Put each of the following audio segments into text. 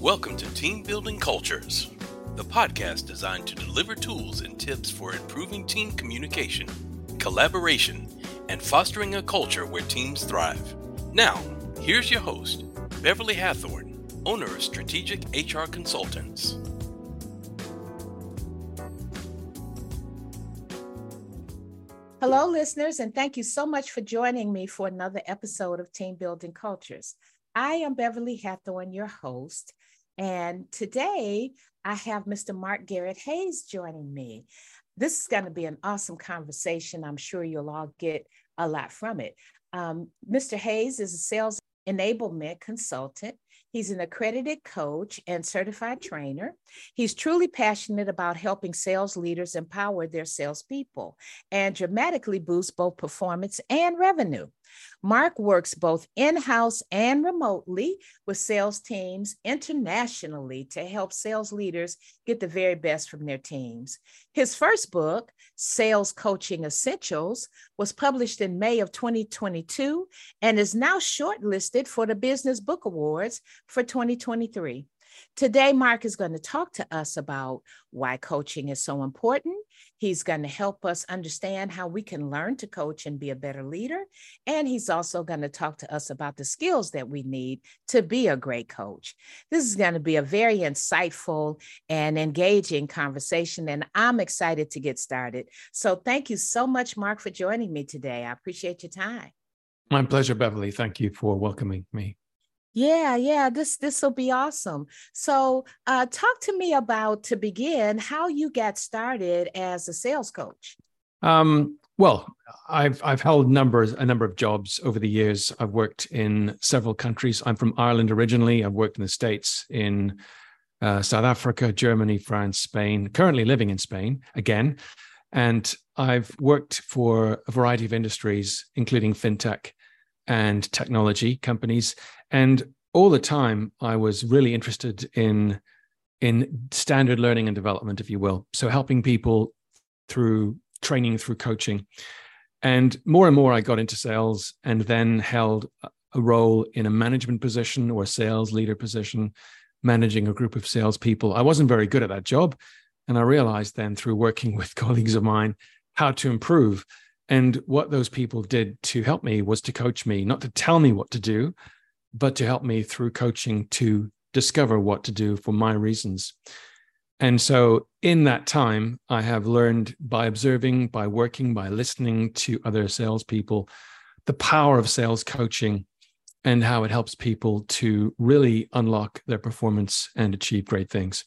Welcome to Team Building Cultures, the podcast designed to deliver tools and tips for improving team communication, collaboration, and fostering a culture where teams thrive. Now, here's your host, Beverly Hathorn, owner of Strategic HR Consultants. Hello, listeners, and thank you so much for joining me for another episode of Team Building Cultures. I am Beverly Hathorn, your host, and today I have Mr. Mark Garrett Hayes joining me. This is going to be an awesome conversation. I'm sure you'll all get a lot from it. Um, Mr. Hayes is a sales enablement consultant He's an accredited coach and certified trainer. He's truly passionate about helping sales leaders empower their salespeople and dramatically boost both performance and revenue. Mark works both in house and remotely with sales teams internationally to help sales leaders get the very best from their teams. His first book, Sales Coaching Essentials, was published in May of 2022 and is now shortlisted for the Business Book Awards for 2023. Today, Mark is going to talk to us about why coaching is so important. He's going to help us understand how we can learn to coach and be a better leader. And he's also going to talk to us about the skills that we need to be a great coach. This is going to be a very insightful and engaging conversation. And I'm excited to get started. So thank you so much, Mark, for joining me today. I appreciate your time. My pleasure, Beverly. Thank you for welcoming me. Yeah, yeah, this this will be awesome. So, uh, talk to me about to begin how you got started as a sales coach. Um, well, I've I've held numbers a number of jobs over the years. I've worked in several countries. I'm from Ireland originally. I've worked in the states, in uh, South Africa, Germany, France, Spain. Currently living in Spain again, and I've worked for a variety of industries, including fintech and technology companies. And all the time, I was really interested in in standard learning and development, if you will. So helping people through training, through coaching. And more and more, I got into sales and then held a role in a management position or a sales leader position, managing a group of salespeople. I wasn't very good at that job. And I realized then through working with colleagues of mine how to improve. And what those people did to help me was to coach me, not to tell me what to do, but to help me through coaching to discover what to do for my reasons. And so, in that time, I have learned by observing, by working, by listening to other salespeople, the power of sales coaching and how it helps people to really unlock their performance and achieve great things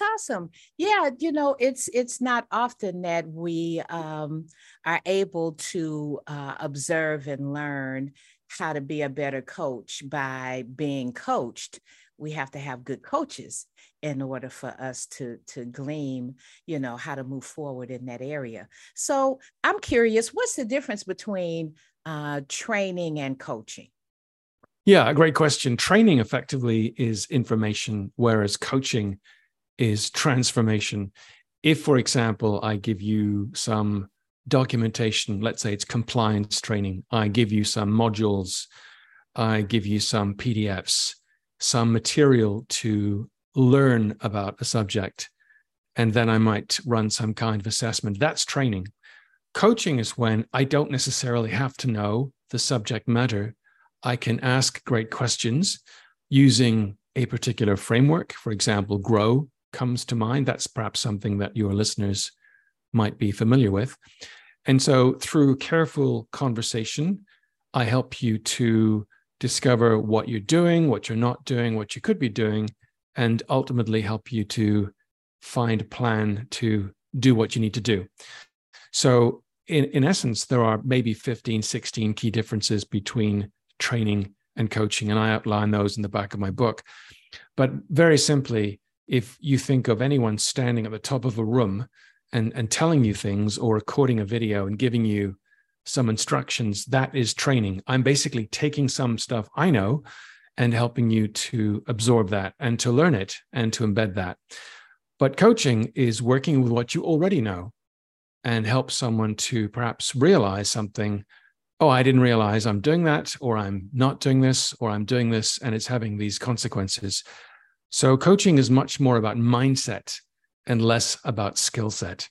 awesome. Yeah you know it's it's not often that we um, are able to uh, observe and learn how to be a better coach by being coached. We have to have good coaches in order for us to to glean you know how to move forward in that area. So i'm curious what's the difference between uh, training and coaching? Yeah a great question. Training effectively is information whereas coaching is transformation. If, for example, I give you some documentation, let's say it's compliance training, I give you some modules, I give you some PDFs, some material to learn about a subject, and then I might run some kind of assessment. That's training. Coaching is when I don't necessarily have to know the subject matter. I can ask great questions using a particular framework, for example, GROW, comes to mind. That's perhaps something that your listeners might be familiar with. And so, through careful conversation, I help you to discover what you're doing, what you're not doing, what you could be doing, and ultimately help you to find a plan to do what you need to do. So, in, in essence, there are maybe 15, 16 key differences between training and coaching. And I outline those in the back of my book. But very simply, if you think of anyone standing at the top of a room and, and telling you things or recording a video and giving you some instructions, that is training. I'm basically taking some stuff I know and helping you to absorb that and to learn it and to embed that. But coaching is working with what you already know and help someone to perhaps realize something oh, I didn't realize I'm doing that, or I'm not doing this, or I'm doing this, and it's having these consequences. So coaching is much more about mindset and less about skill set.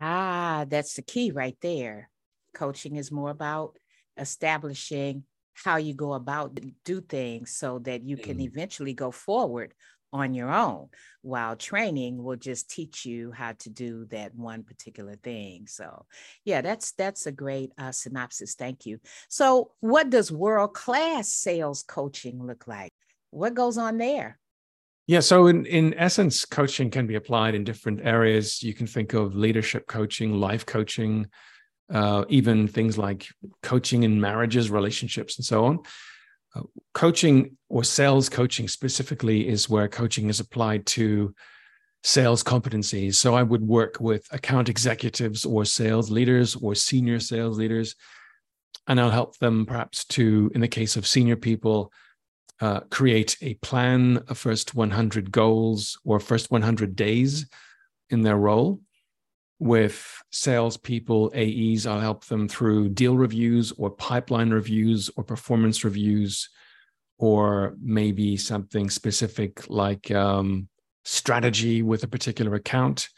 Ah, that's the key right there. Coaching is more about establishing how you go about do things so that you can mm. eventually go forward on your own while training will just teach you how to do that one particular thing so yeah that's that's a great uh, synopsis thank you so what does world class sales coaching look like what goes on there yeah so in in essence coaching can be applied in different areas you can think of leadership coaching life coaching uh, even things like coaching in marriages relationships and so on coaching or sales coaching specifically is where coaching is applied to sales competencies. So I would work with account executives or sales leaders or senior sales leaders, and I'll help them perhaps to, in the case of senior people, uh, create a plan, a first 100 goals or first 100 days in their role. With salespeople, AEs, I'll help them through deal reviews or pipeline reviews or performance reviews, or maybe something specific like um, strategy with a particular account.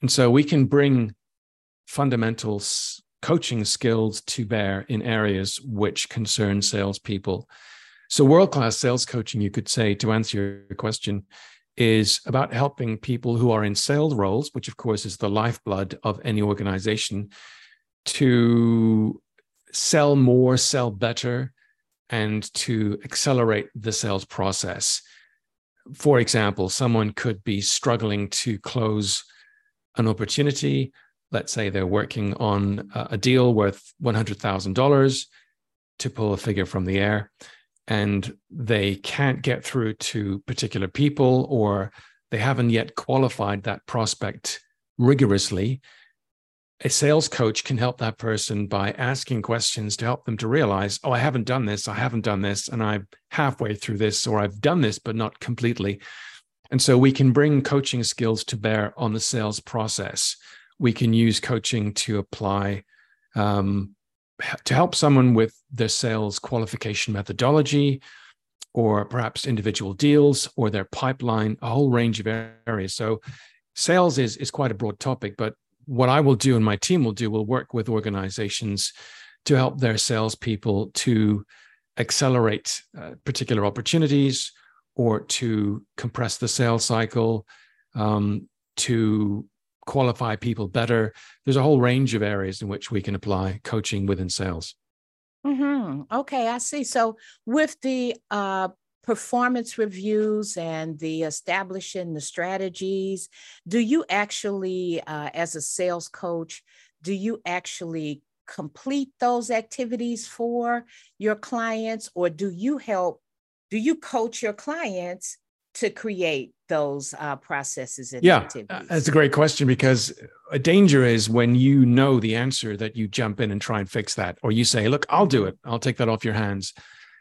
And so we can bring fundamental coaching skills to bear in areas which concern salespeople. So, world class sales coaching, you could say, to answer your question, is about helping people who are in sales roles, which of course is the lifeblood of any organization, to sell more, sell better, and to accelerate the sales process. For example, someone could be struggling to close an opportunity. Let's say they're working on a deal worth $100,000 to pull a figure from the air and they can't get through to particular people or they haven't yet qualified that prospect rigorously a sales coach can help that person by asking questions to help them to realize oh i haven't done this i haven't done this and i'm halfway through this or i've done this but not completely. And so we can bring coaching skills to bear on the sales process. We can use coaching to apply um, to help someone with their sales qualification methodology or perhaps individual deals or their pipeline, a whole range of areas. So sales is, is quite a broad topic, but what I will do and my team will do will work with organizations to help their salespeople to accelerate uh, particular opportunities or to compress the sales cycle, um, to qualify people better. There's a whole range of areas in which we can apply coaching within sales. Mm-hmm. Okay, I see. So with the uh, performance reviews and the establishing the strategies, do you actually, uh, as a sales coach, do you actually complete those activities for your clients, or do you help? Do you coach your clients to create those uh, processes and yeah, activities? That's a great question because a danger is when you know the answer that you jump in and try and fix that, or you say, look, I'll do it. I'll take that off your hands.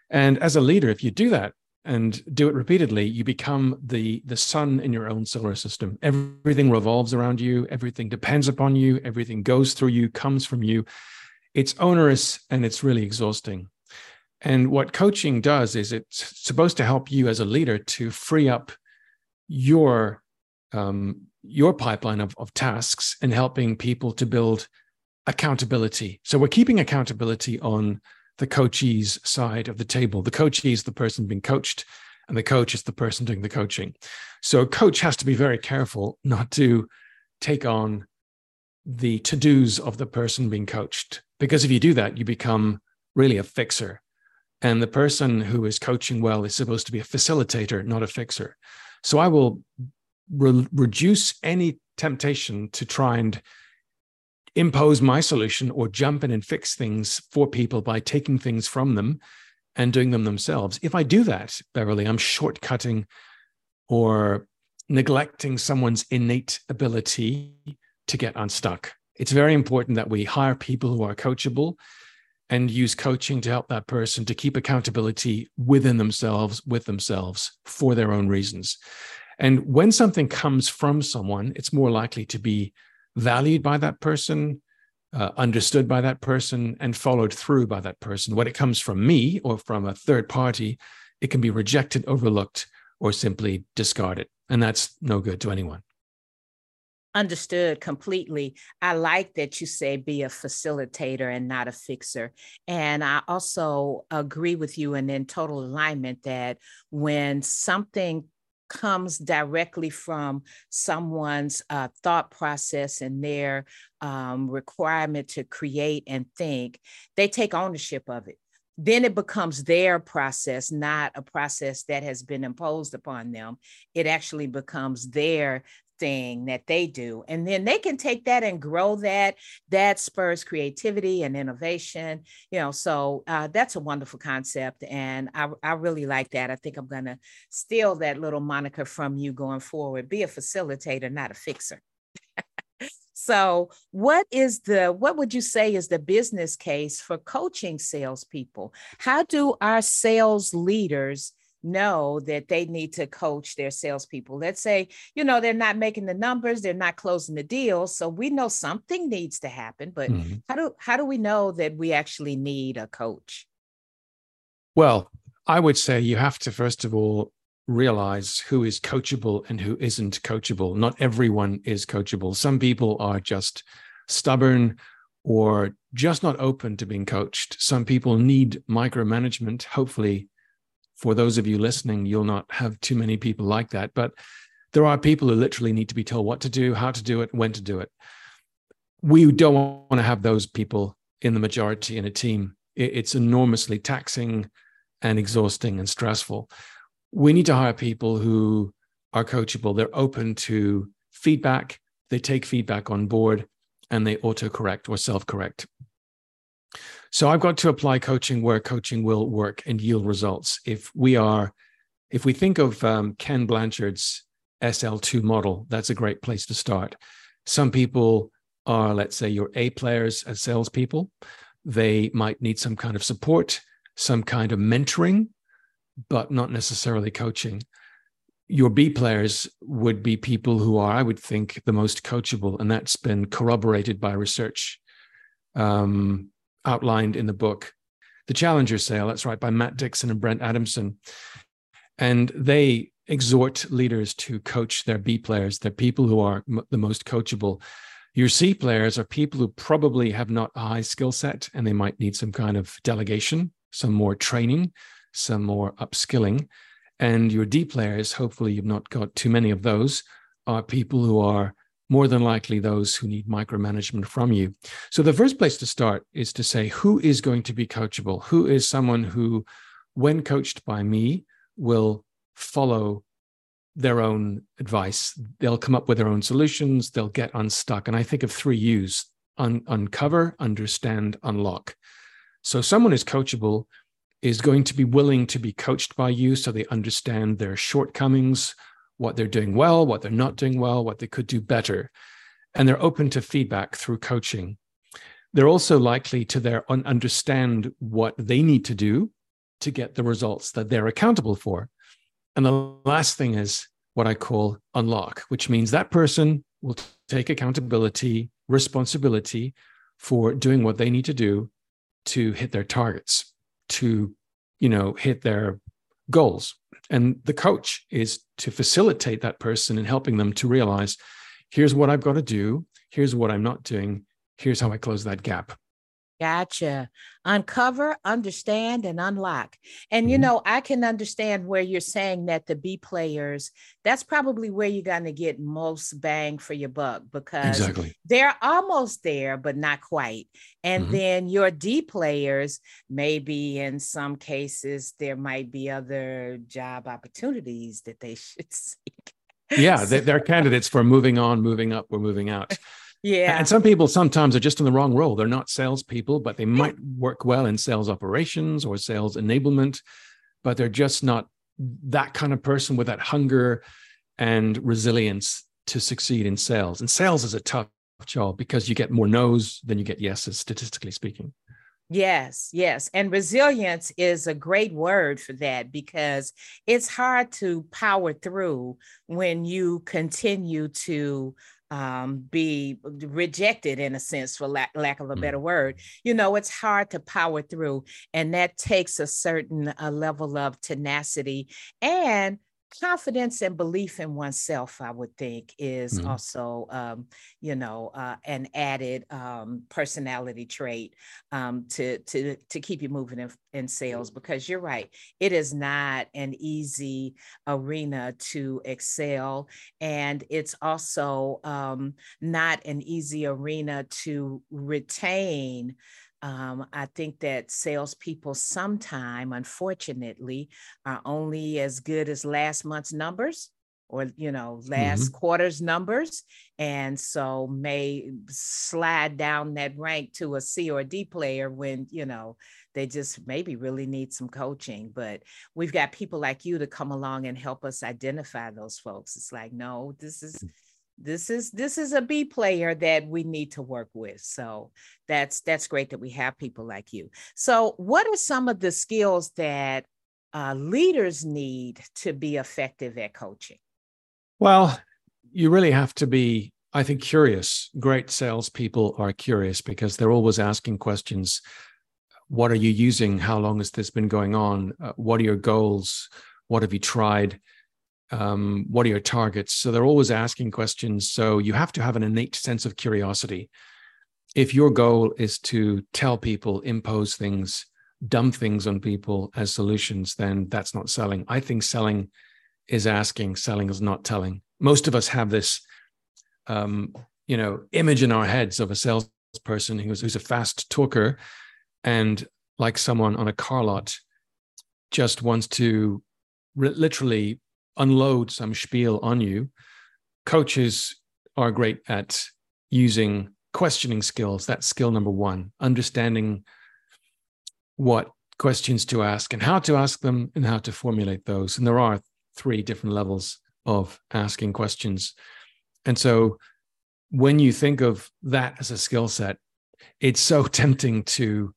And as a leader, if you do that and do it repeatedly, you become the the sun in your own solar system. Everything revolves around you. Everything depends upon you. Everything goes through you, comes from you. It's onerous and it's really exhausting. And what coaching does is it's supposed to help you as a leader to free up your um, your pipeline of, of tasks and helping people to build accountability. So we're keeping accountability on the coachee's side of the table. The coachee is the person being coached, and the coach is the person doing the coaching. So a coach has to be very careful not to take on the to dos of the person being coached. Because if you do that, you become really a fixer. And the person who is coaching well is supposed to be a facilitator, not a fixer. So I will re- reduce any temptation to try and impose my solution or jump in and fix things for people by taking things from them and doing them themselves. If I do that, Beverly, I'm shortcutting or neglecting someone's innate ability to get unstuck. It's very important that we hire people who are coachable and use coaching to help that person to keep accountability within themselves, with themselves for their own reasons. And when something comes from someone, it's more likely to be valued by that person, uh, understood by that person and followed through by that person. When it comes from me or from a third party, it can be rejected, overlooked, or simply discarded. And that's no good to anyone. Understood completely. I like that you say be a facilitator and not a fixer. And I also agree with you and in total alignment that when something comes directly from someone's uh, thought process and their um, requirement to create and think, they take ownership of it then it becomes their process, not a process that has been imposed upon them. It actually becomes their thing that they do and then they can take that and grow that that spurs creativity and innovation you know so uh, that's a wonderful concept and I, I really like that. I think i'm going to steal that little moniker from you going forward be a facilitator not a fixer. So what is the what would you say is the business case for coaching salespeople? How do our sales leaders know that they need to coach their salespeople. Let's say, you know, they're not making the numbers, they're not closing the deals. So we know something needs to happen, but mm-hmm. how do how do we know that we actually need a coach? Well, I would say you have to first of all realize who is coachable and who isn't coachable. Not everyone is coachable. Some people are just stubborn or just not open to being coached. Some people need micromanagement. Hopefully, for those of you listening, you'll not have too many people like that. But there are people who literally need to be told what to do, how to do it, when to do it. We don't want to have those people in the majority in a team. It's enormously taxing and exhausting and stressful. We need to hire people who are coachable. They're open to feedback, they take feedback on board, and they autocorrect or self correct. So I've got to apply coaching where coaching will work and yield results. If we are, if we think of um, Ken Blanchard's SL2 model, that's a great place to start. Some people are, let's say, your A players as salespeople. They might need some kind of support, some kind of mentoring, but not necessarily coaching. Your B players would be people who are, I would think, the most coachable, and that's been corroborated by research. Um, outlined in the book, The Challenger Sale. That's right, by Matt Dixon and Brent Adamson. And they exhort leaders to coach their B players. They're people who are m- the most coachable. Your C players are people who probably have not a high skill set and they might need some kind of delegation, some more training, some more upskilling. And your D players, hopefully, you've not got too many of those, are people who are more than likely those who need micromanagement from you. So the first place to start is to say who is going to be coachable? Who is someone who, when coached by me, will follow their own advice? They'll come up with their own solutions, they'll get unstuck. And I think of three U's un- uncover, understand, unlock. So someone is coachable is going to be willing to be coached by you so they understand their shortcomings, what they're doing well, what they're not doing well, what they could do better. And they're open to feedback through coaching. They're also likely to their understand what they need to do to get the results that they're accountable for. And the last thing is what I call unlock, which means that person will take accountability, responsibility for doing what they need to do to hit their targets, to, you know, hit their goals. And the coach is to facilitate that person in helping them to realize here's what I've got to do, here's what I'm not doing, here's how I close that gap. Gotcha. Uncover, understand, and unlock. And mm-hmm. you know, I can understand where you're saying that the B players, that's probably where you're going to get most bang for your buck because exactly. they're almost there, but not quite. And mm-hmm. then your D players, maybe in some cases, there might be other job opportunities that they should seek. Yeah, they're candidates for moving on, moving up, or moving out. Yeah. And some people sometimes are just in the wrong role. They're not salespeople, but they might work well in sales operations or sales enablement, but they're just not that kind of person with that hunger and resilience to succeed in sales. And sales is a tough job because you get more no's than you get yeses, statistically speaking. Yes, yes. And resilience is a great word for that because it's hard to power through when you continue to um, be rejected in a sense, for lack, lack of a better mm. word. You know, it's hard to power through, and that takes a certain uh, level of tenacity and confidence and belief in oneself i would think is mm-hmm. also um, you know uh, an added um, personality trait um, to to to keep you moving in, in sales because you're right it is not an easy arena to excel and it's also um, not an easy arena to retain um, I think that salespeople sometime, unfortunately, are only as good as last month's numbers or you know last mm-hmm. quarter's numbers and so may slide down that rank to a c or a d player when you know they just maybe really need some coaching but we've got people like you to come along and help us identify those folks it's like no this is mm this is this is a B player that we need to work with. So that's that's great that we have people like you. So what are some of the skills that uh, leaders need to be effective at coaching? Well, you really have to be, I think, curious. Great salespeople are curious because they're always asking questions. What are you using? How long has this been going on? Uh, what are your goals? What have you tried? Um, what are your targets? So they're always asking questions. So you have to have an innate sense of curiosity. If your goal is to tell people impose things dump things on people as solutions then that's not selling. I think selling is asking selling is not telling. Most of us have this um, you know image in our heads of a salesperson who's, who's a fast talker and like someone on a car lot just wants to literally unload some spiel on you. Coaches are great at using questioning skills. That's skill number one, understanding what questions to ask and how to ask them and how to formulate those. And there are three different levels of asking questions. And so when you think of that as a skill set, it's so tempting to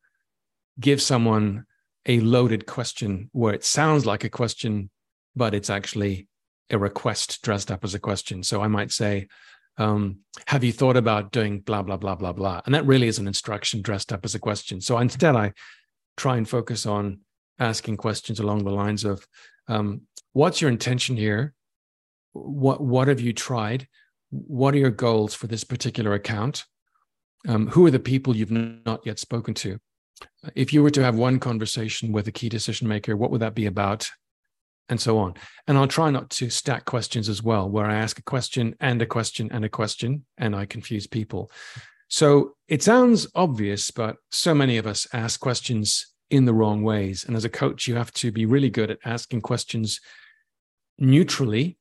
give someone a loaded question where it sounds like a question but it's actually a request dressed up as a question. So I might say, um, have you thought about doing blah, blah, blah, blah, blah? And that really is an instruction dressed up as a question. So instead, I try and focus on asking questions along the lines of, um, what's your intention here? What, what have you tried? What are your goals for this particular account? Um, who are the people you've not yet spoken to? If you were to have one conversation with a key decision maker, what would that be about? And so on. And I'll try not to stack questions as well, where I ask a question and a question and a question, and I confuse people. So it sounds obvious, but so many of us ask questions in the wrong ways. And as a coach, you have to be really good at asking questions neutrally,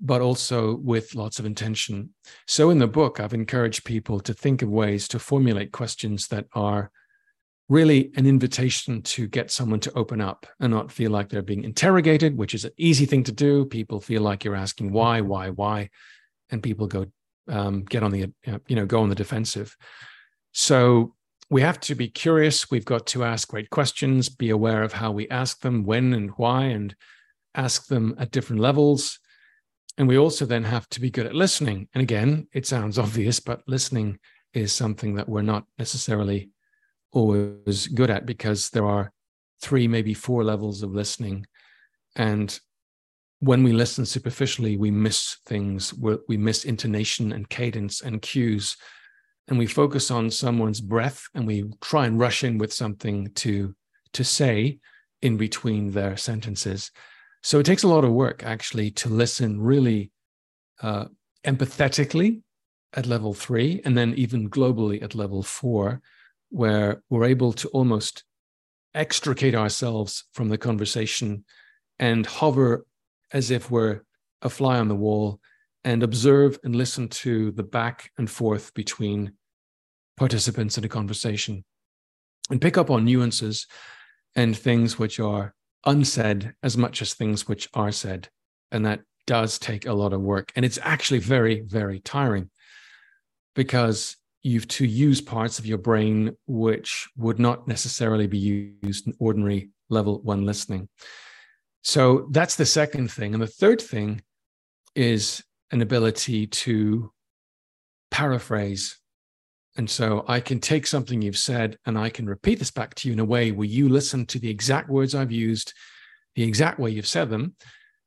but also with lots of intention. So in the book, I've encouraged people to think of ways to formulate questions that are really an invitation to get someone to open up and not feel like they're being interrogated, which is an easy thing to do. People feel like you're asking why, why, why, and people go um, get on the you know go on the defensive. So we have to be curious. We've got to ask great questions, be aware of how we ask them, when and why, and ask them at different levels. And we also then have to be good at listening. And again, it sounds obvious, but listening is something that we're not necessarily always good at because there are three, maybe four levels of listening. And when we listen superficially, we miss things, we miss intonation and cadence and cues. And we focus on someone's breath and we try and rush in with something to, to say in between their sentences. So it takes a lot of work actually to listen really uh, empathetically at level three, and then even globally at level four where we're able to almost extricate ourselves from the conversation and hover as if we're a fly on the wall and observe and listen to the back and forth between participants in a conversation and pick up on nuances and things which are unsaid as much as things which are said. And that does take a lot of work. And it's actually very, very tiring because you've to use parts of your brain which would not necessarily be used in ordinary level one listening. So that's the second thing. And the third thing is an ability to paraphrase. And so I can take something you've said and I can repeat this back to you in a way where you listen to the exact words I've used, the exact way you've said them.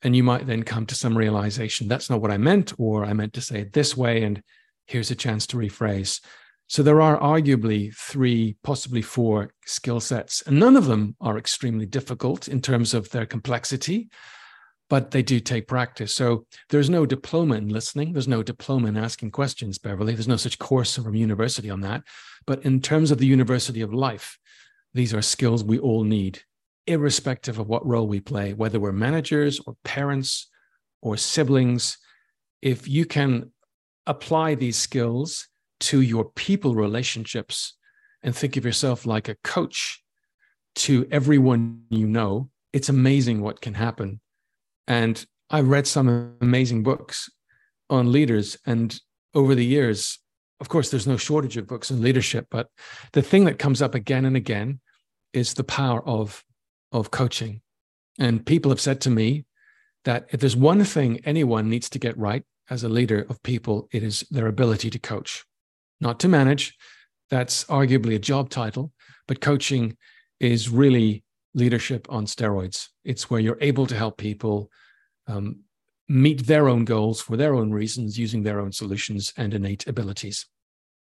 And you might then come to some realization that's not what I meant, or I meant to say it this way. And here's a chance to rephrase. So there are arguably three, possibly four skill sets, and none of them are extremely difficult in terms of their complexity, but they do take practice. So there's no diploma in listening. There's no diploma in asking questions, Beverly. There's no such course from university on that. But in terms of the university of life, these are skills we all need, irrespective of what role we play, whether we're managers or parents or siblings. If you can apply these skills to your people relationships and think of yourself like a coach to everyone you know, it's amazing what can happen. And I've read some amazing books on leaders. And over the years, of course, there's no shortage of books on leadership, but the thing that comes up again and again is the power of, of coaching. And people have said to me that if there's one thing anyone needs to get right as a leader of people, it is their ability to coach not to manage. That's arguably a job title, but coaching is really leadership on steroids. It's where you're able to help people um, meet their own goals for their own reasons using their own solutions and innate abilities.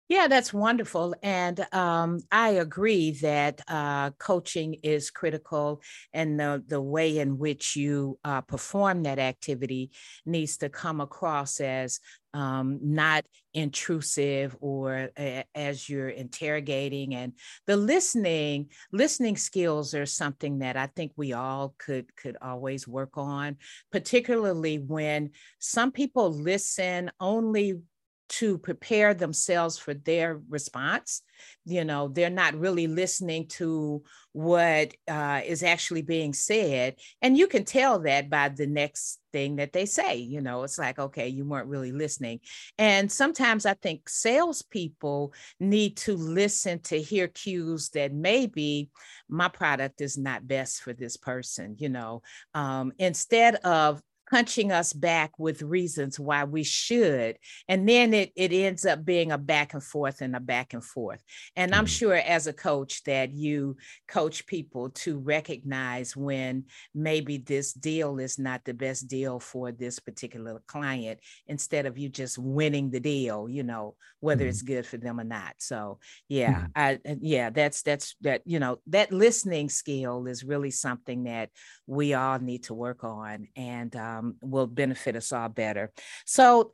Yeah, that's wonderful. And um, I agree that uh, coaching is critical, and the, the way in which you uh, perform that activity needs to come across as um, not intrusive or a, as you're interrogating. And the listening, listening skills are something that I think we all could could always work on, particularly when some people listen only to prepare themselves for their response. You know, they're not really listening to what uh, is actually being said. And you can tell that by the next thing that they say. You know, it's like, okay, you weren't really listening. And sometimes I think salespeople need to listen to hear cues that maybe my product is not best for this person, you know, um, instead of punching us back with reasons why we should and then it, it ends up being a back and forth and a back and forth and i'm mm-hmm. sure as a coach that you coach people to recognize when maybe this deal is not the best deal for this particular client instead of you just winning the deal you know whether mm-hmm. it's good for them or not so yeah mm-hmm. i yeah that's that's that you know that listening skill is really something that we all need to work on and um, will benefit us all better. So,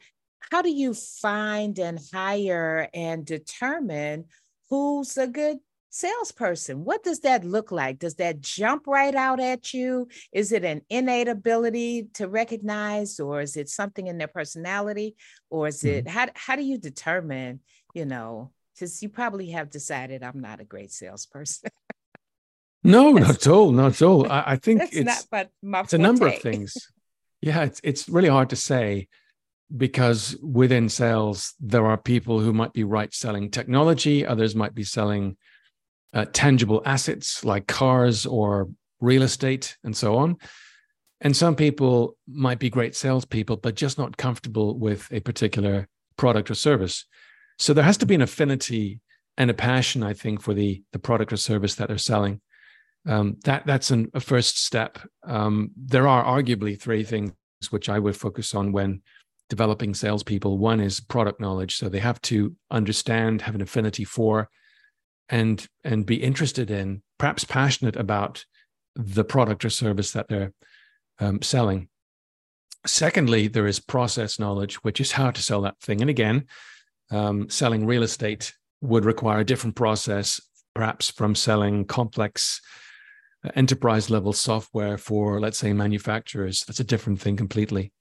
how do you find and hire and determine who's a good salesperson? What does that look like? Does that jump right out at you? Is it an innate ability to recognize, or is it something in their personality, or is it mm-hmm. how how do you determine? You know, because you probably have decided I'm not a great salesperson. No, not at all. Not at all. I, I think it's, it's a number of things. Yeah, it's, it's really hard to say because within sales, there are people who might be right selling technology, others might be selling uh, tangible assets like cars or real estate and so on. And some people might be great salespeople, but just not comfortable with a particular product or service. So there has to be an affinity and a passion, I think, for the, the product or service that they're selling um, that that's an, a first step. Um, there are arguably three things which I would focus on when developing salespeople. One is product knowledge, so they have to understand, have an affinity for, and and be interested in, perhaps passionate about the product or service that they're um, selling. Secondly, there is process knowledge, which is how to sell that thing. And again, um, selling real estate would require a different process, perhaps from selling complex enterprise level software for, let's say, manufacturers. That's a different thing completely.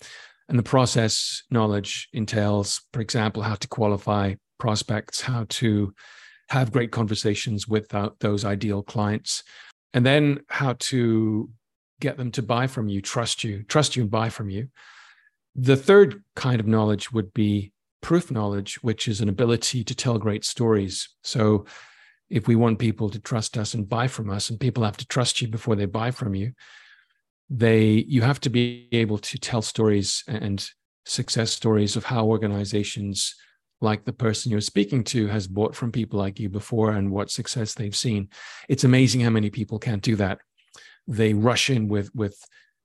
And the process knowledge entails, for example, how to qualify prospects, how to have great conversations with those ideal clients, and then how to get them to buy from you, trust you, trust you and buy from you. The third kind of knowledge would be proof knowledge, which is an ability to tell great stories. So if we want people to trust us and buy from us and people have to trust you before they buy from you they you have to be able to tell stories and success stories of how organizations like the person you're speaking to has bought from people like you before and what success they've seen. It's amazing how many people can't do that. They rush in with with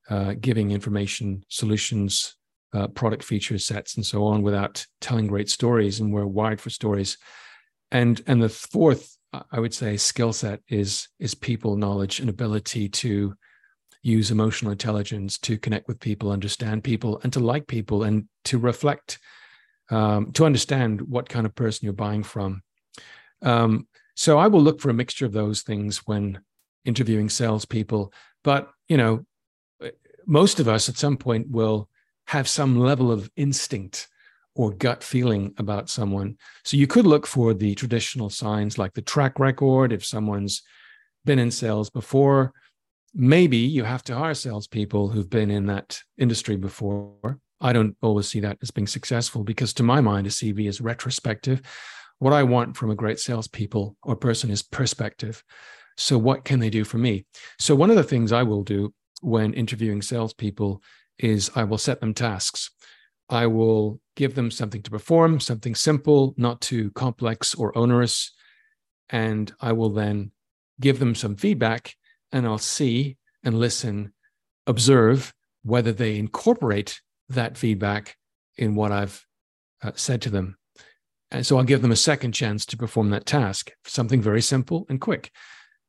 uh, giving information, solutions, uh, product features, sets, and so on without telling great stories. And we're wired for stories. And and the fourth, I would say, skill set is is people knowledge and ability to use emotional intelligence to connect with people, understand people, and to like people, and to reflect, um, to understand what kind of person you're buying from. Um, so I will look for a mixture of those things when interviewing salespeople. But you know, most of us at some point will have some level of instinct or gut feeling about someone. So you could look for the traditional signs like the track record if someone's been in sales before maybe you have to hire salespeople who've been in that industry before. I don't always see that as being successful because, to my mind, a CV is retrospective. What I want from a great salespeople or person is perspective. So, what can they do for me? So, one of the things I will do when interviewing salespeople is I will set them tasks. I will give them something to perform, something simple, not too complex or onerous. And I will then give them some feedback and I'll see and listen, observe whether they incorporate that feedback in what I've uh, said to them. And so I'll give them a second chance to perform that task, something very simple and quick.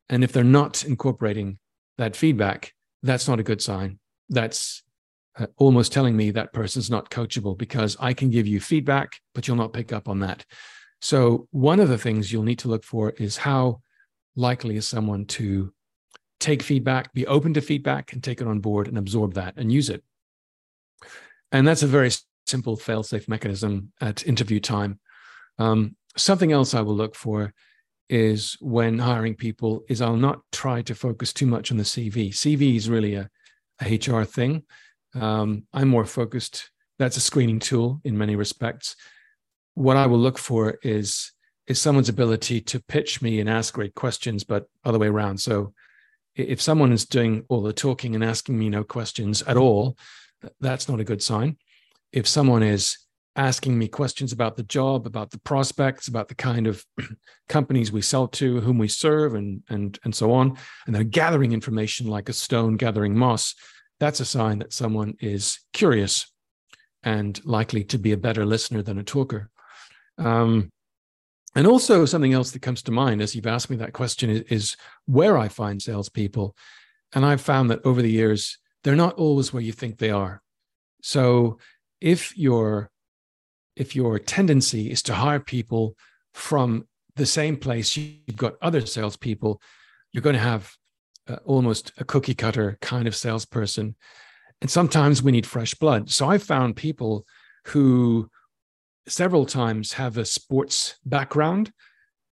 And if they're not incorporating that feedback, that's not a good sign. That's uh, almost telling me that person's not coachable because I can give you feedback, but you'll not pick up on that. So, one of the things you'll need to look for is how likely is someone to take feedback, be open to feedback, and take it on board and absorb that and use it. And that's a very simple fail-safe mechanism at interview time. Um, something else I will look for is when hiring people is I'll not try to focus too much on the CV. CV is really a, a HR thing. Um, I'm more focused. That's a screening tool in many respects. What I will look for is is someone's ability to pitch me and ask great questions, but other way around. So if someone is doing all the talking and asking me no questions at all, that's not a good sign. If someone is asking me questions about the job, about the prospects, about the kind of companies we sell to, whom we serve, and and and so on, and they're gathering information like a stone gathering moss, that's a sign that someone is curious and likely to be a better listener than a talker. Um, and also, something else that comes to mind as you've asked me that question is, is where I find salespeople. And I've found that over the years, they're not always where you think they are. So if your if your tendency is to hire people from the same place you've got other salespeople, you're going to have uh, almost a cookie cutter kind of salesperson. And sometimes we need fresh blood. So I've found people who several times have a sports background,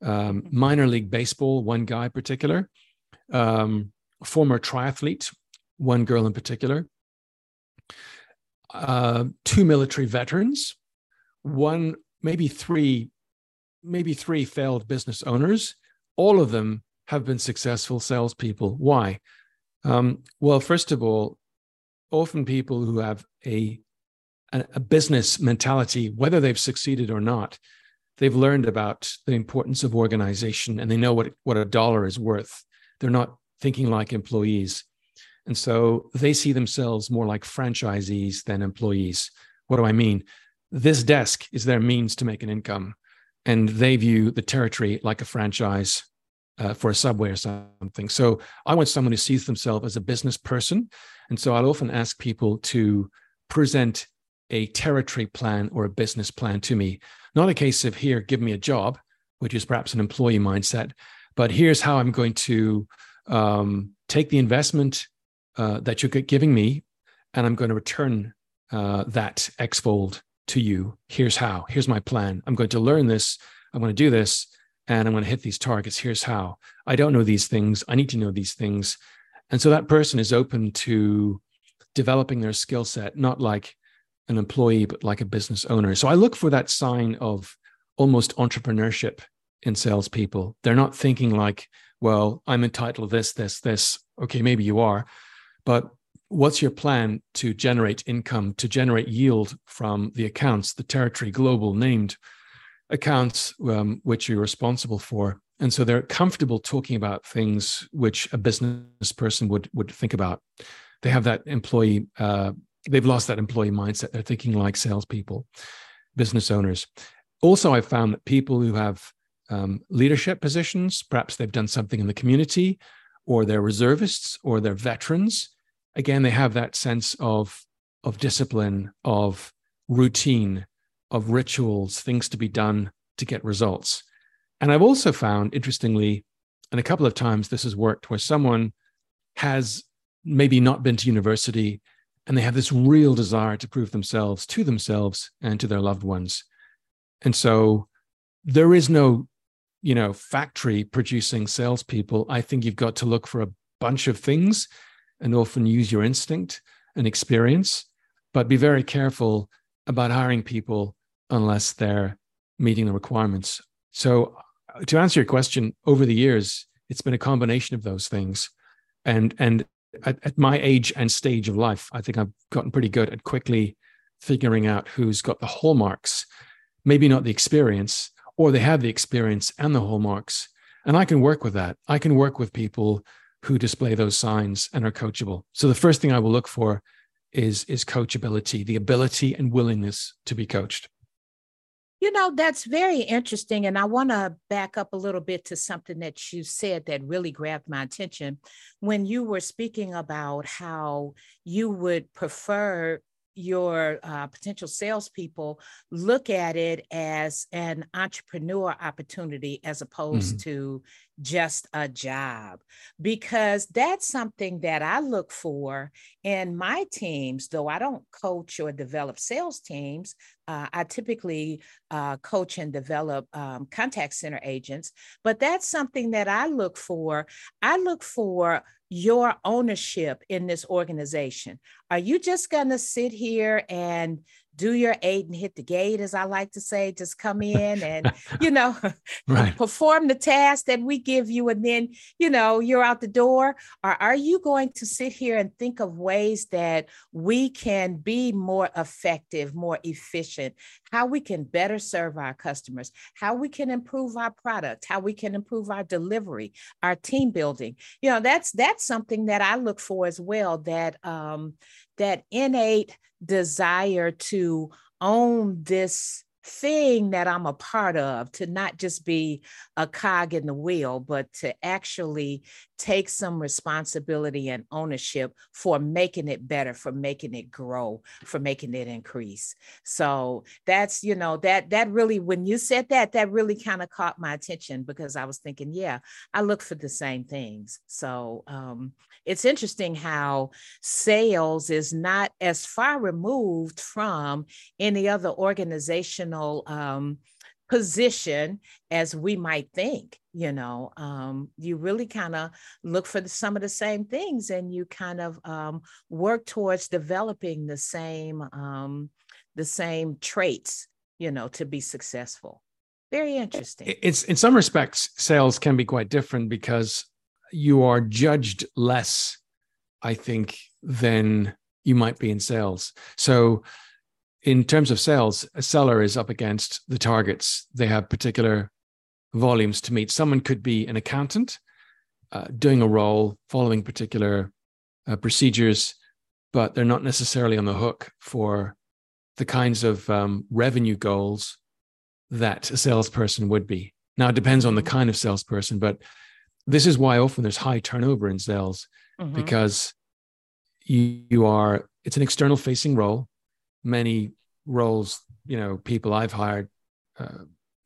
um, minor league baseball, one guy in particular, um, former triathlete, one girl in particular, uh, two military veterans, one, maybe three, maybe three failed business owners. All of them have been successful salespeople. Why? Um, well, first of all, often people who have a a, business mentality, whether they've succeeded or not, they've learned about the importance of organization and they know what, what a dollar is worth. They're not thinking like employees. And so they see themselves more like franchisees than employees. What do I mean? This desk is their means to make an income. And they view the territory like a franchise uh, for a subway or something. So I want someone who sees themselves as a business person. And so I'll often ask people to present a territory plan or a business plan to me. Not a case of here, give me a job, which is perhaps an employee mindset, but here's how I'm going to um, take the investment uh, that you're giving me, and I'm going to return uh, that X fold to you. Here's how. Here's my plan. I'm going to learn this. I'm going to do this, and I'm going to hit these targets. Here's how. I don't know these things. I need to know these things. And so that person is open to developing their skill set, not like, an employee, but like a business owner. So I look for that sign of almost entrepreneurship in salespeople. They're not thinking like, well, I'm entitled to this, this, this. Okay, maybe you are, but what's your plan to generate income, to generate yield from the accounts, the territory, global, named? Accounts um, which you're responsible for. And so they're comfortable talking about things which a business person would would think about. They have that employee, uh, they've lost that employee mindset. They're thinking like salespeople, business owners. Also, I've found that people who have um, leadership positions, perhaps they've done something in the community, or they're reservists, or they're veterans. Again, they have that sense of of discipline, of routine, of rituals, things to be done to get results. And I've also found, interestingly, and a couple of times this has worked where someone has maybe not been to university and they have this real desire to prove themselves to themselves and to their loved ones. And so there is no, you know, factory producing salespeople. I think you've got to look for a bunch of things and often use your instinct and experience, but be very careful about hiring people unless they're meeting the requirements. So, uh, to answer your question, over the years, it's been a combination of those things. And and at, at, my age and stage of life, I think I've gotten pretty good at quickly figuring out who's got the hallmarks, maybe not the experience, or they have the experience and the hallmarks. And I can work with that. I can work with people who display those signs and are coachable. So the first thing I will look for is is coachability, the ability and willingness to be coached. You know, that's very interesting. And I want to back up a little bit to something that you said that really grabbed my attention when you were speaking about how you would prefer your uh, potential salespeople look at it as an entrepreneur opportunity as opposed mm-hmm. to just a job because that's something that I look for in my teams. Though I don't coach or develop sales teams, uh, I typically uh, coach and develop um, contact center agents. But that's something that I look for. I look for your ownership in this organization. Are you just going to sit here and do your aid and hit the gate, as I like to say, just come in and, you know, right. perform the task that we give you, and then, you know, you're out the door? Or are you going to sit here and think of ways that we can be more effective, more efficient, how we can better serve our customers, how we can improve our product, how we can improve our delivery, our team building? You know, that's that's something that I look for as well. That um, that innate desire to own this thing that I'm a part of, to not just be a cog in the wheel, but to actually take some responsibility and ownership for making it better, for making it grow, for making it increase. So that's, you know, that that really when you said that, that really kind of caught my attention because I was thinking, yeah, I look for the same things. So um it's interesting how sales is not as far removed from any other organizational um, position as we might think you know um, you really kind of look for the, some of the same things and you kind of um, work towards developing the same um, the same traits you know to be successful. Very interesting. It's in some respects sales can be quite different because you are judged less i think than you might be in sales. So in terms of sales, a seller is up against the targets. They have particular volumes to meet. Someone could be an accountant uh, doing a role, following particular uh, procedures, but they're not necessarily on the hook for the kinds of um, revenue goals that a salesperson would be. Now, it depends on the kind of salesperson, but this is why often there's high turnover in sales mm-hmm. because you, you are, it's an external facing role many roles, you know, people I've hired uh,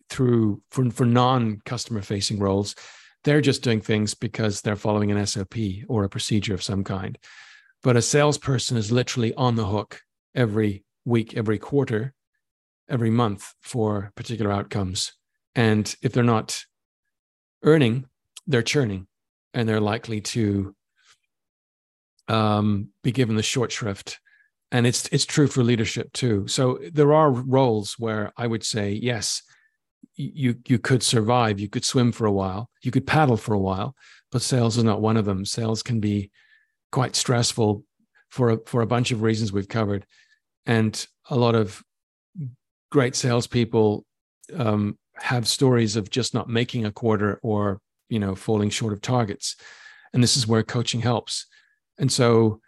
through for, for non customer facing roles, they're just doing things because they're following an SOP or a procedure of some kind. But a salesperson is literally on the hook every week, every quarter, every month for particular outcomes. And if they're not earning, they're churning and they're likely to um, be given the short shrift and it's it's true for leadership too. So there are roles where i would say yes you you could survive. You could swim for a while. You could paddle for a while but sales is not one of them. Sales can be quite stressful for a, for a bunch of reasons we've covered. And a lot of great salespeople um, have stories of just not making a quarter or you know falling short of targets. And this is where coaching helps. And so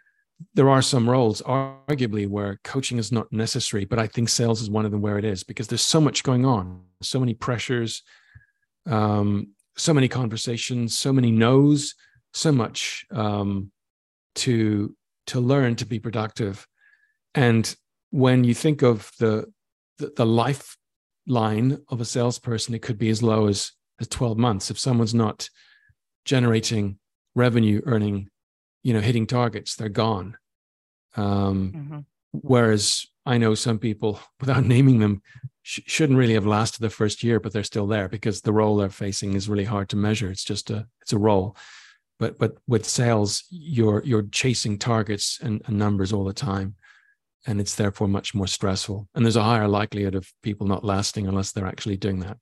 there are some roles arguably where coaching is not necessary but i think sales is one of them where it is because there's so much going on so many pressures um, so many conversations so many no's so much um, to to learn to be productive. And when you think of the the, the lifeline of a salesperson it could be as low as as 12 months if someone's not generating revenue earning you know hitting targets they're gone. Um, mm-hmm. whereas i know some people without naming them sh- shouldn't really have lasted the first year but they're still there because the role they're facing is really hard to measure. It's just a it's a role. But but with sales you're you're chasing targets and, and numbers all the time and it's therefore much more stressful. And there's a higher likelihood of people not lasting unless they're actually doing that.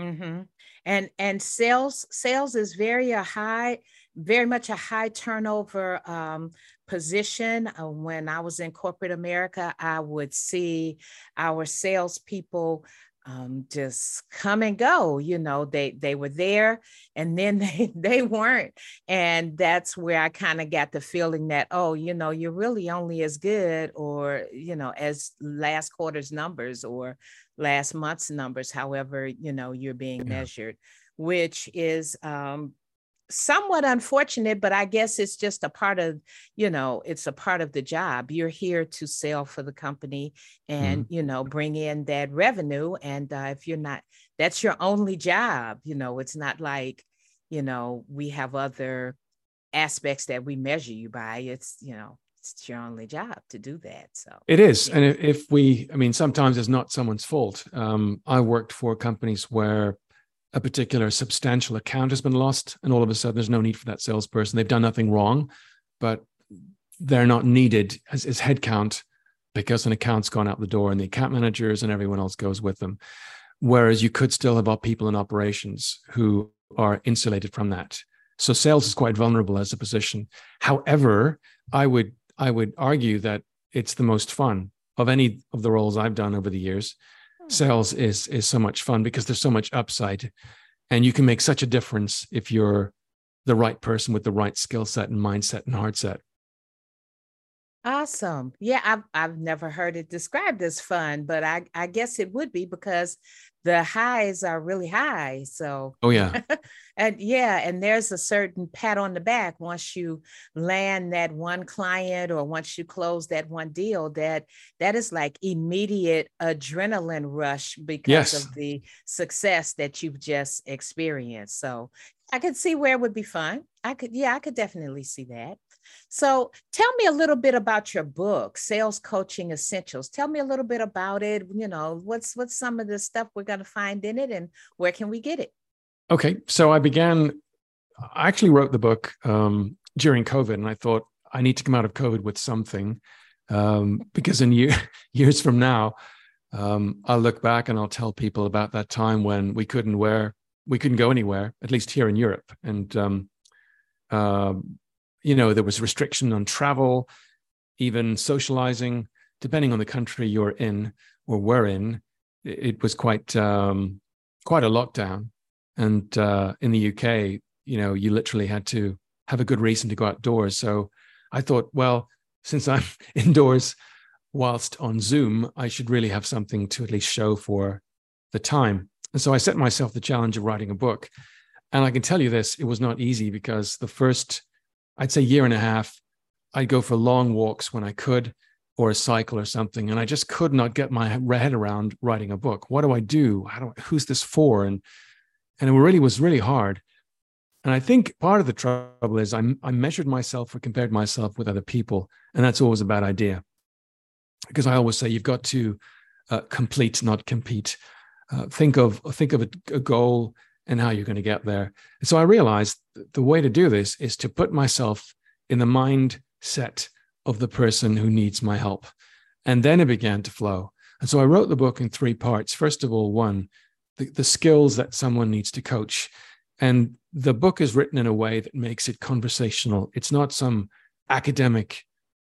Mm-hmm. and and sales sales is very a high very much a high turnover um, position. Uh, when I was in corporate America, I would see our salespeople um, just come and go. You know, they they were there and then they they weren't, and that's where I kind of got the feeling that oh, you know, you're really only as good or you know as last quarter's numbers or last month's numbers, however you know you're being yeah. measured, which is um, somewhat unfortunate, but I guess it's just a part of, you know, it's a part of the job. You're here to sell for the company and, mm-hmm. you know, bring in that revenue. And uh, if you're not, that's your only job. You know, it's not like, you know, we have other aspects that we measure you by. It's, you know, it's your only job to do that. So it is. Yeah. And if we, I mean, sometimes it's not someone's fault. Um, I worked for companies where a particular substantial account has been lost, and all of a sudden there's no need for that salesperson. They've done nothing wrong, but they're not needed as, as headcount because an account's gone out the door and the account managers and everyone else goes with them. Whereas you could still have people in operations who are insulated from that. So sales is quite vulnerable as a position. However, I would I would argue that it's the most fun of any of the roles I've done over the years sales is is so much fun because there's so much upside. And you can make such a difference if you're the right person with the right skill set and mindset and heart set Awesome. Yeah, I've I've never heard it described as fun, but I I guess it would be because the highs are really high. So Oh yeah. and yeah, and there's a certain pat on the back once you land that one client or once you close that one deal that that is like immediate adrenaline rush because yes. of the success that you've just experienced. So I could see where it would be fun. I could yeah, I could definitely see that. So tell me a little bit about your book, Sales Coaching Essentials. Tell me a little bit about it. You know, what's what's some of the stuff we're going to find in it and where can we get it? Okay. So I began, I actually wrote the book um, during COVID and I thought I need to come out of COVID with something um, because in year, years from now, um, I'll look back and I'll tell people about that time when we couldn't wear, we couldn't go anywhere, at least here in Europe. And um, uh, you know, there was restriction on travel, even socializing, depending on the country you're in or were in. It was quite um, quite a lockdown, and uh, in the UK, you know, you literally had to have a good reason to go outdoors. So I thought, well, since I'm indoors whilst on Zoom, I should really have something to at least show for the time. And so I set myself the challenge of writing a book. And I can tell you this, it was not easy because the first I'd say year and a half, I'd go for long walks when I could or a cycle or something. And I just could not get my head around writing a book. What do I do? How do I, who's this for? And, and it really was really hard. And I think part of the trouble is I, I measured myself or compared myself with other people. And that's always a bad idea. Because I always say you've got to uh, complete, not compete. Uh, think of think of a, a goal and how you're going to get there. So I realized the way to do this is to put myself in the mindset of the person who needs my help. And then it began to flow. And so I wrote the book in three parts. First of all, one, the, the skills that someone needs to coach. And the book is written in a way that makes it conversational. It's not some academic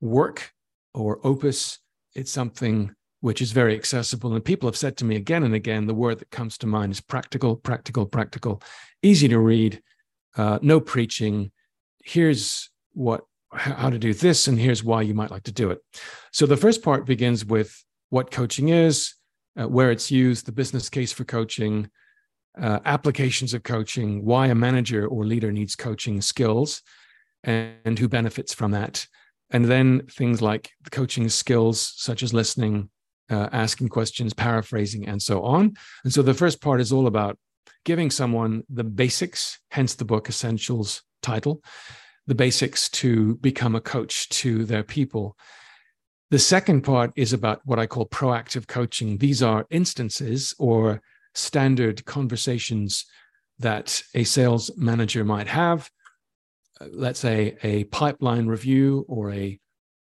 work or opus, it's something which is very accessible. And people have said to me again and again, the word that comes to mind is practical, practical, practical, easy to read, uh, no preaching. Here's what how to do this, and here's why you might like to do it. So the first part begins with what coaching is, uh, where it's used, the business case for coaching, uh, applications of coaching, why a manager or leader needs coaching skills, and, and who benefits from that. And then things like the coaching skills, such as listening, uh, asking questions, paraphrasing, and so on. And so the first part is all about giving someone the basics, hence the book Essentials title, the basics to become a coach to their people. The second part is about what I call proactive coaching. These are instances or standard conversations that a sales manager might have. Uh, let's say a pipeline review or a,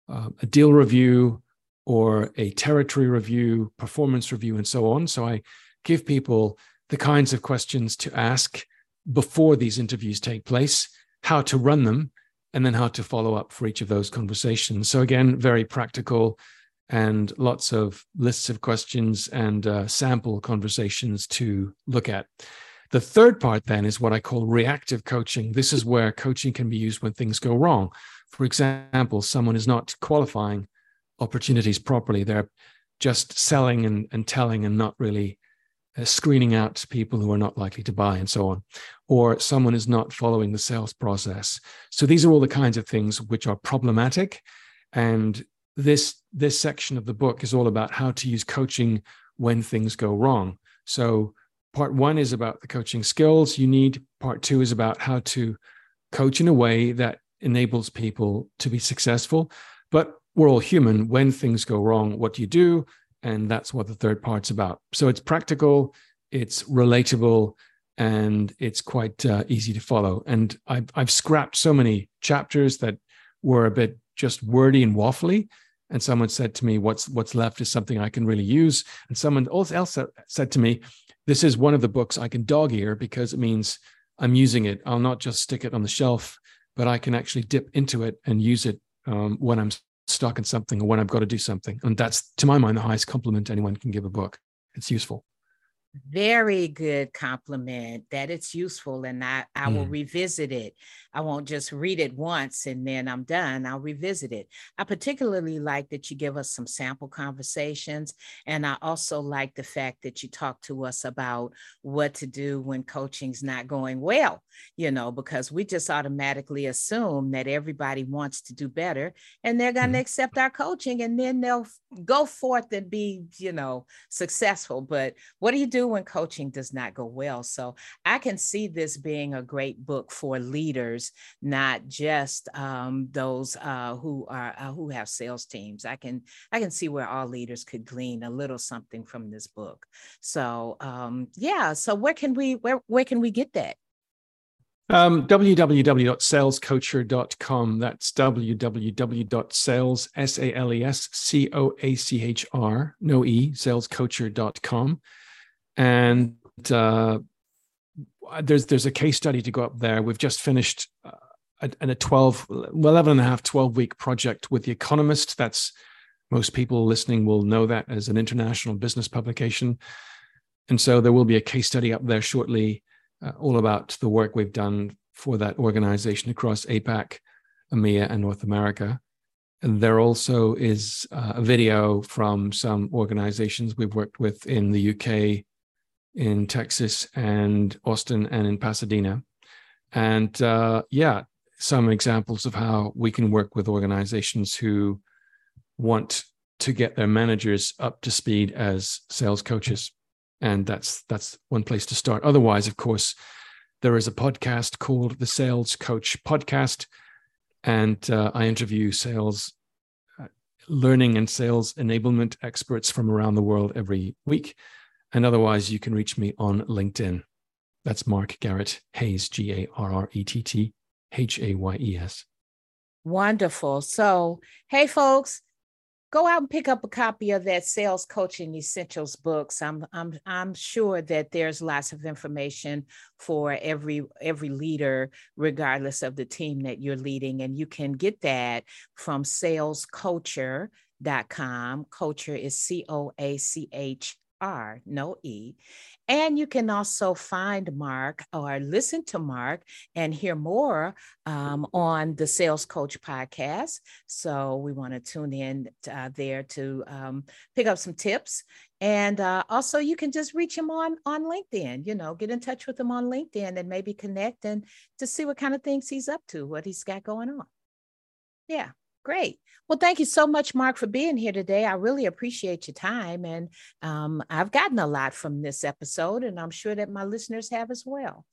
uh, a deal review or a territory review, performance review, and so on. So I give people the kinds of questions to ask before these interviews take place, how to run them, and then how to follow up for each of those conversations. So, again, very practical and lots of lists of questions and uh, sample conversations to look at. The third part then is what I call reactive coaching. This is where coaching can be used when things go wrong. For example, someone is not qualifying opportunities properly. They're just selling and, and telling and not really uh, screening out people who are not likely to buy and so on. Or someone is not following the sales process. So these are all the kinds of things which are problematic. And this this section of the book is all about how to use coaching when things go wrong. So part one is about the coaching skills you need. Part two is about how to coach in a way that enables people to be successful. But we're all human. When things go wrong, what do you do? And that's what the third part's about. So it's practical, it's relatable, and it's quite uh, easy to follow. And I've, I've scrapped so many chapters that were a bit just wordy and waffly. And someone said to me, "What's what's left is something I can really use." And someone else said to me, "This is one of the books I can dog ear because it means I'm using it. I'll not just stick it on the shelf, but I can actually dip into it and use it um, when I'm stuck in something or when I've got to do something. And that's, to my mind, the highest compliment anyone can give a book. It's useful very good compliment that it's useful and I, I mm. will revisit it. I won't just read it once and then I'm done. I'll revisit it. I particularly like that you give us some sample conversations. And I also like the fact that you talk to us about what to do when coaching's not going well, you know, because we just automatically assume that everybody wants to do better and they're going to mm. accept our coaching and then they'll go forth and be, you know, successful. But what do you do when coaching does not go well? So I can see this being a great book for leaders, not just um, those uh, who are uh, who have sales teams. I can I can see where all leaders could glean a little something from this book. So um, yeah. So where can we where where can we get that? Um, www.salescoachr.com. That's www.sales, S-A-L-E-S-C-O-A-C-H-R, no E, salescoachr.com. And uh, there's there's a case study to go up there. We've just finished uh, a, a 12, 11 and a half, 12 week project with The Economist. That's most people listening will know that as an international business publication. And so there will be a case study up there shortly uh, all about the work we've done for that organization across APAC, EMEA, and North America. And there also is uh, a video from some organizations we've worked with in the UK, in Texas, and Austin, and in Pasadena. And uh, yeah, some examples of how we can work with organizations who want to get their managers up to speed as sales coaches. And that's that's one place to start. Otherwise of course there is a podcast called the sales coach podcast. And uh, i interview sales uh, learning and sales enablement experts from around the world every week and otherwise you can reach me on linkedin. That's mark garrett hayes g-a-r-r-e-t-t h-a-y-e-s wonderful. So hey folks go out and pick up a copy of that sales coaching essentials books. I'm i'm i'm sure that there's lots of information for every every leader regardless of the team that you're leading. And you can get that from salescoachr.com. Culture is C O A C H R, no E. And you can also find Mark or listen to Mark and hear more um, on the Sales Coach podcast. So we want to tune in uh, there to um, pick up some tips. And uh, also, you can just reach him on on LinkedIn. You know, get in touch with him on LinkedIn and maybe connect and to see what kind of things he's up to, what he's got going on. Yeah. Great. Well, thank you so much, Mark, for being here today. I really appreciate your time. And um, I've gotten a lot from this episode, and I'm sure that my listeners have as well.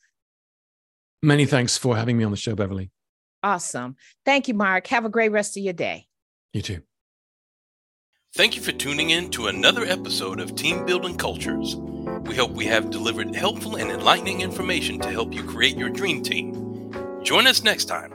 Many thanks for having me on the show, Beverly. Awesome. Thank you, Mark. Have a great rest of your day. You too. Thank you for tuning in to another episode of Team Building Cultures. We hope we have delivered helpful and enlightening information to help you create your dream team. Join us next time